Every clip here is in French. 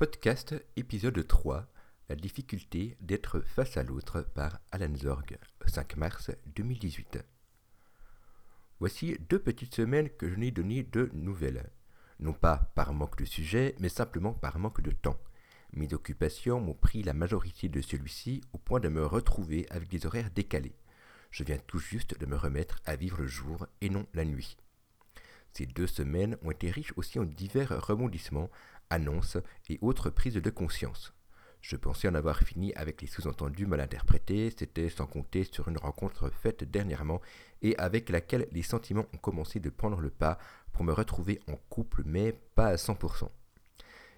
Podcast épisode 3 La difficulté d'être face à l'autre par Alan Zorg, 5 mars 2018. Voici deux petites semaines que je n'ai donné de nouvelles. Non pas par manque de sujet, mais simplement par manque de temps. Mes occupations m'ont pris la majorité de celui-ci au point de me retrouver avec des horaires décalés. Je viens tout juste de me remettre à vivre le jour et non la nuit. Ces deux semaines ont été riches aussi en divers rebondissements annonces et autres prises de conscience. Je pensais en avoir fini avec les sous-entendus mal interprétés, c'était sans compter sur une rencontre faite dernièrement et avec laquelle les sentiments ont commencé de prendre le pas pour me retrouver en couple, mais pas à 100%.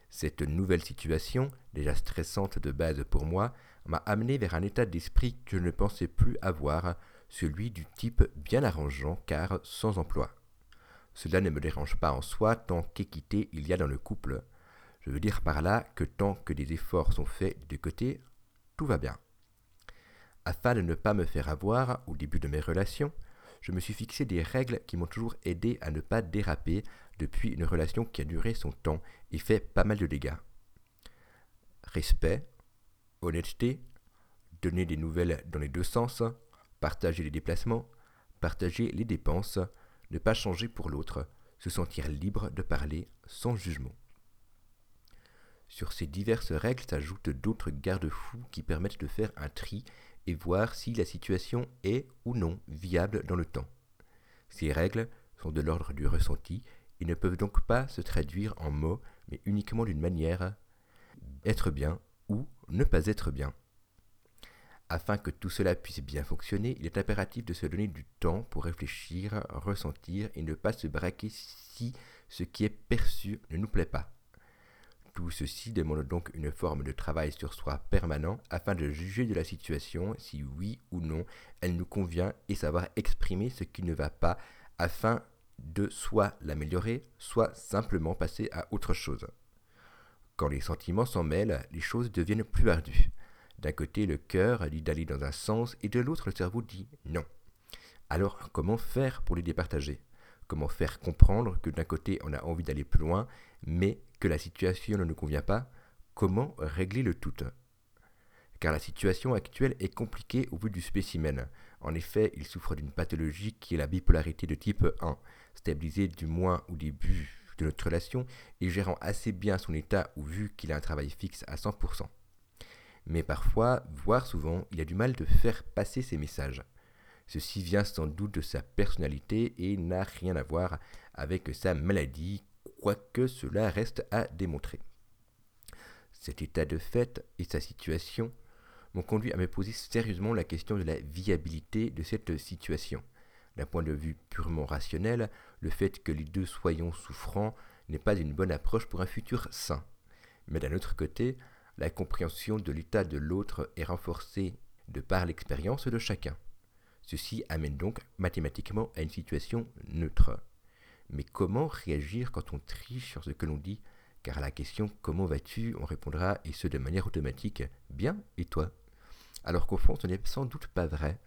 Cette nouvelle situation, déjà stressante de base pour moi, m'a amené vers un état d'esprit que je ne pensais plus avoir, celui du type bien arrangeant car sans emploi. Cela ne me dérange pas en soi tant qu'équité il y a dans le couple, je veux dire par là que tant que des efforts sont faits de côté, tout va bien. Afin de ne pas me faire avoir au début de mes relations, je me suis fixé des règles qui m'ont toujours aidé à ne pas déraper depuis une relation qui a duré son temps et fait pas mal de dégâts. Respect, honnêteté, donner des nouvelles dans les deux sens, partager les déplacements, partager les dépenses, ne pas changer pour l'autre, se sentir libre de parler sans jugement. Sur ces diverses règles s'ajoutent d'autres garde-fous qui permettent de faire un tri et voir si la situation est ou non viable dans le temps. Ces règles sont de l'ordre du ressenti et ne peuvent donc pas se traduire en mots, mais uniquement d'une manière être bien ou ne pas être bien. Afin que tout cela puisse bien fonctionner, il est impératif de se donner du temps pour réfléchir, ressentir et ne pas se braquer si ce qui est perçu ne nous plaît pas. Tout ceci demande donc une forme de travail sur soi permanent afin de juger de la situation si oui ou non elle nous convient et savoir exprimer ce qui ne va pas afin de soit l'améliorer, soit simplement passer à autre chose. Quand les sentiments s'en mêlent, les choses deviennent plus ardues. D'un côté, le cœur dit d'aller dans un sens et de l'autre, le cerveau dit non. Alors, comment faire pour les départager? Comment faire comprendre que d'un côté, on a envie d'aller plus loin, mais que la situation ne nous convient pas, comment régler le tout? Car la situation actuelle est compliquée au vu du spécimen. En effet, il souffre d'une pathologie qui est la bipolarité de type 1, stabilisée du moins au début de notre relation et gérant assez bien son état au vu qu'il a un travail fixe à 100%. Mais parfois, voire souvent, il a du mal de faire passer ses messages. Ceci vient sans doute de sa personnalité et n'a rien à voir avec sa maladie quoique cela reste à démontrer. Cet état de fait et sa situation m'ont conduit à me poser sérieusement la question de la viabilité de cette situation. D'un point de vue purement rationnel, le fait que les deux soyons souffrants n'est pas une bonne approche pour un futur sain. Mais d'un autre côté, la compréhension de l'état de l'autre est renforcée de par l'expérience de chacun. Ceci amène donc mathématiquement à une situation neutre. Mais comment réagir quand on triche sur ce que l'on dit? Car à la question comment vas-tu on répondra, et ce de manière automatique, bien, et toi Alors qu'au fond ce n'est sans doute pas vrai,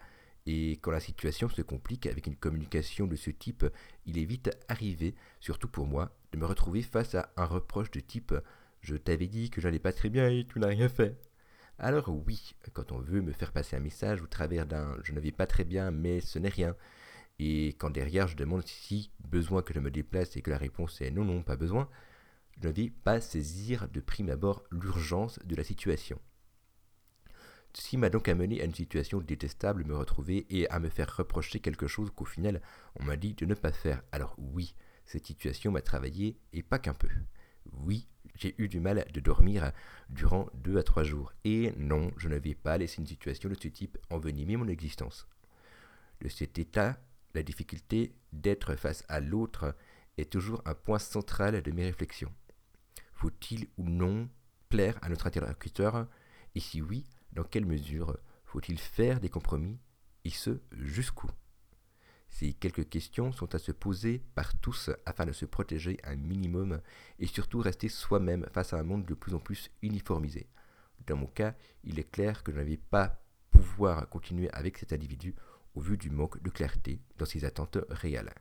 et quand la situation se complique avec une communication de ce type, il est vite arrivé, surtout pour moi, de me retrouver face à un reproche de type Je t'avais dit que j'allais pas très bien et tu n'as rien fait. Alors oui, quand on veut me faire passer un message au travers d'un Je ne vais pas très bien mais ce n'est rien, et quand derrière je demande si besoin que je me déplace et que la réponse est non, non, pas besoin, je ne vais pas saisir de prime abord l'urgence de la situation. Ceci m'a donc amené à une situation détestable, me retrouver et à me faire reprocher quelque chose qu'au final on m'a dit de ne pas faire. Alors oui, cette situation m'a travaillé et pas qu'un peu. Oui, j'ai eu du mal de dormir durant deux à trois jours. Et non, je ne vais pas laisser une situation de ce type envenimer mon existence. De cet état la difficulté d'être face à l'autre est toujours un point central de mes réflexions. Faut-il ou non plaire à notre interlocuteur? Et si oui, dans quelle mesure faut-il faire des compromis? Et ce, jusqu'où? Ces quelques questions sont à se poser par tous afin de se protéger un minimum et surtout rester soi-même face à un monde de plus en plus uniformisé. Dans mon cas, il est clair que je n'avais pas pouvoir continuer avec cet individu au vu du manque de clarté dans ses attentes réelles.